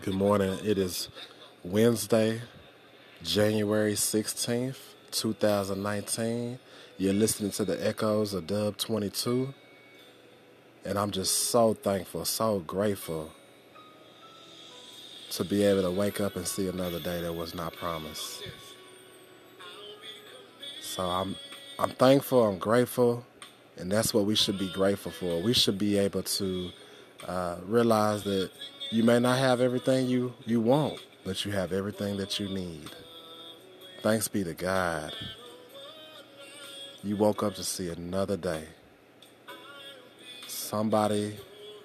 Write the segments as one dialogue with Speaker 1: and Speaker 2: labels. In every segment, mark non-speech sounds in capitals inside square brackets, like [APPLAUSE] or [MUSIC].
Speaker 1: Good morning. It is Wednesday, January 16th, 2019. You're listening to the echoes of Dub 22. And I'm just so thankful, so grateful to be able to wake up and see another day that was not promised. So I'm I'm thankful, I'm grateful, and that's what we should be grateful for. We should be able to uh, realize that you may not have everything you, you want, but you have everything that you need. Thanks be to God. You woke up to see another day. Somebody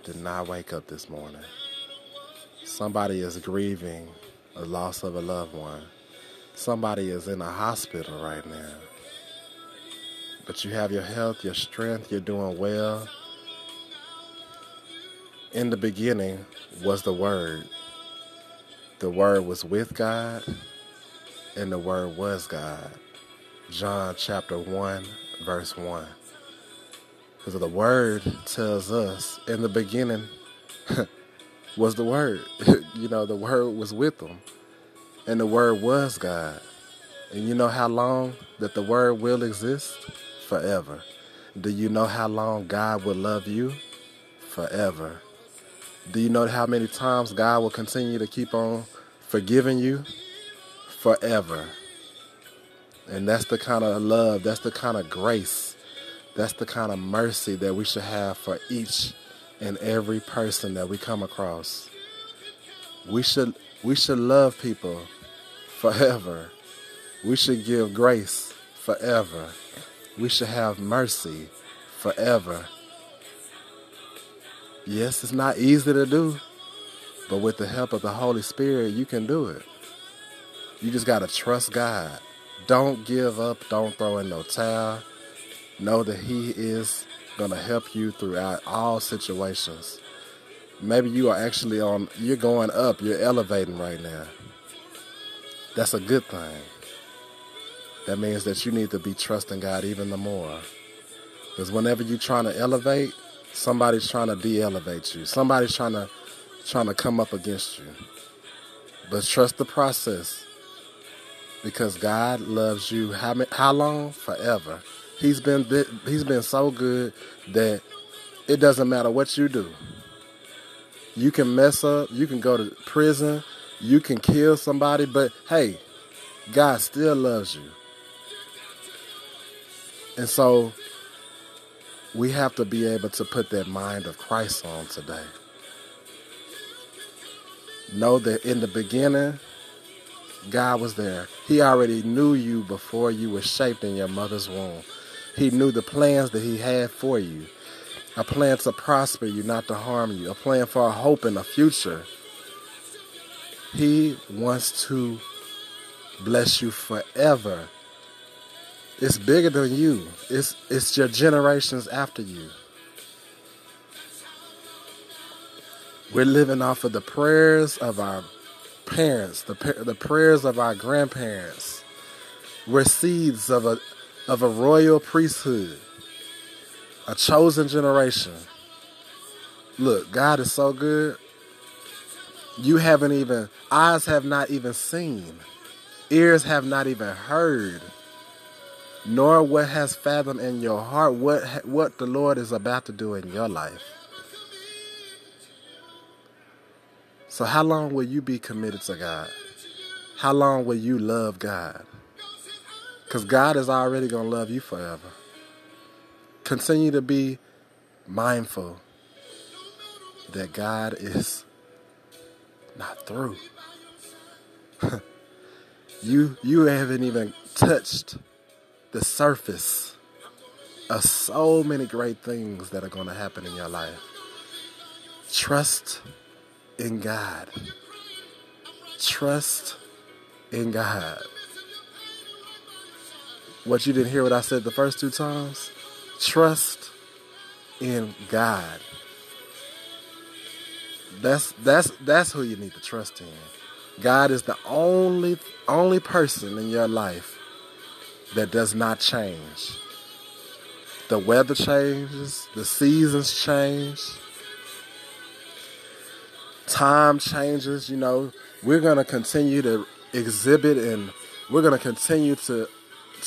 Speaker 1: did not wake up this morning. Somebody is grieving a loss of a loved one. Somebody is in a hospital right now. But you have your health, your strength, you're doing well. In the beginning was the Word. The Word was with God, and the Word was God. John chapter 1, verse 1. Because the Word tells us in the beginning [LAUGHS] was the Word. [LAUGHS] you know, the Word was with them, and the Word was God. And you know how long that the Word will exist? Forever. Do you know how long God will love you? Forever. Do you know how many times God will continue to keep on forgiving you? Forever. And that's the kind of love, that's the kind of grace, that's the kind of mercy that we should have for each and every person that we come across. We should we should love people forever. We should give grace forever. We should have mercy forever. Yes, it's not easy to do, but with the help of the Holy Spirit, you can do it. You just got to trust God. Don't give up. Don't throw in no towel. Know that He is going to help you throughout all situations. Maybe you are actually on, you're going up, you're elevating right now. That's a good thing. That means that you need to be trusting God even the more. Because whenever you're trying to elevate, Somebody's trying to de-elevate you. Somebody's trying to trying to come up against you. But trust the process because God loves you. How how long? Forever. He's been he's been so good that it doesn't matter what you do. You can mess up. You can go to prison. You can kill somebody. But hey, God still loves you. And so we have to be able to put that mind of Christ on today. Know that in the beginning, God was there. He already knew you before you were shaped in your mother's womb. He knew the plans that He had for you a plan to prosper you, not to harm you, a plan for a hope in the future. He wants to bless you forever it's bigger than you. It's it's your generations after you. We're living off of the prayers of our parents, the the prayers of our grandparents. We're seeds of a of a royal priesthood, a chosen generation. Look, God is so good. You haven't even eyes have not even seen, ears have not even heard nor what has fathomed in your heart what what the Lord is about to do in your life. So how long will you be committed to God? How long will you love God? Cuz God is already going to love you forever. Continue to be mindful that God is not through. [LAUGHS] you you haven't even touched the surface of so many great things that are going to happen in your life. Trust in God. Trust in God. What you didn't hear what I said the first two times? Trust in God. That's that's that's who you need to trust in. God is the only only person in your life that does not change. The weather changes, the seasons change. time changes, you know, we're going to continue to exhibit and we're going to continue to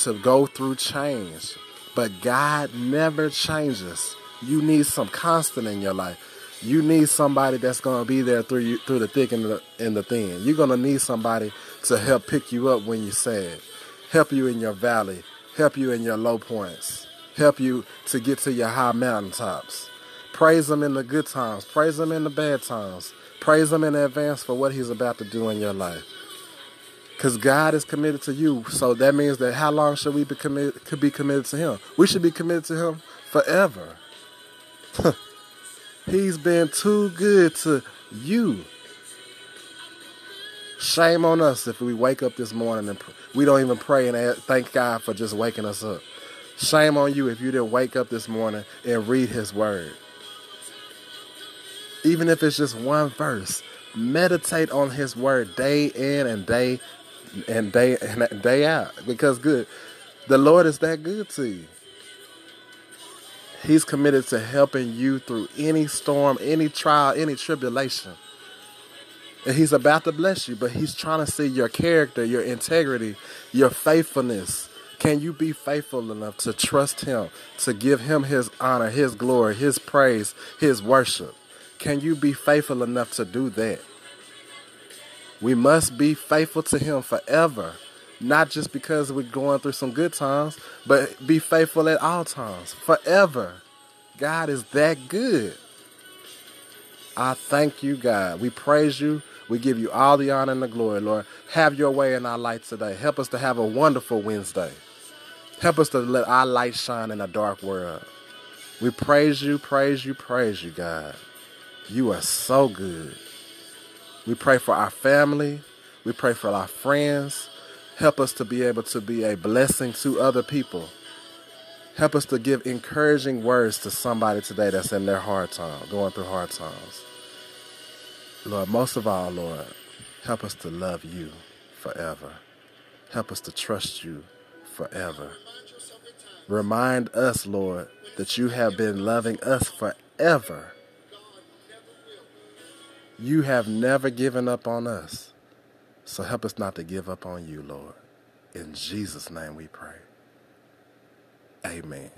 Speaker 1: to go through change. But God never changes. You need some constant in your life. You need somebody that's going to be there through you through the thick and the, and the thin. You're going to need somebody to help pick you up when you're sad, help you in your valley, help you in your low points, help you to get to your high mountaintops. Praise Him in the good times, praise Him in the bad times, praise Him in advance for what He's about to do in your life. Because God is committed to you, so that means that how long should we be committed? Could be committed to Him? We should be committed to Him forever. [LAUGHS] He's been too good to you. Shame on us if we wake up this morning and we don't even pray and thank God for just waking us up. Shame on you if you didn't wake up this morning and read His Word. Even if it's just one verse, meditate on His Word day in and day and day and [LAUGHS] day out. Because good, the Lord is that good to you. He's committed to helping you through any storm, any trial, any tribulation. And he's about to bless you, but he's trying to see your character, your integrity, your faithfulness. Can you be faithful enough to trust him, to give him his honor, his glory, his praise, his worship? Can you be faithful enough to do that? We must be faithful to him forever. Not just because we're going through some good times, but be faithful at all times, forever. God is that good. I thank you, God. We praise you. We give you all the honor and the glory, Lord. Have your way in our light today. Help us to have a wonderful Wednesday. Help us to let our light shine in a dark world. We praise you, praise you, praise you, God. You are so good. We pray for our family. We pray for our friends. Help us to be able to be a blessing to other people. Help us to give encouraging words to somebody today that's in their hard time, going through hard times. Lord, most of all, Lord, help us to love you forever. Help us to trust you forever. Remind us, Lord, that you have been loving us forever. You have never given up on us. So help us not to give up on you, Lord. In Jesus' name we pray. Amen.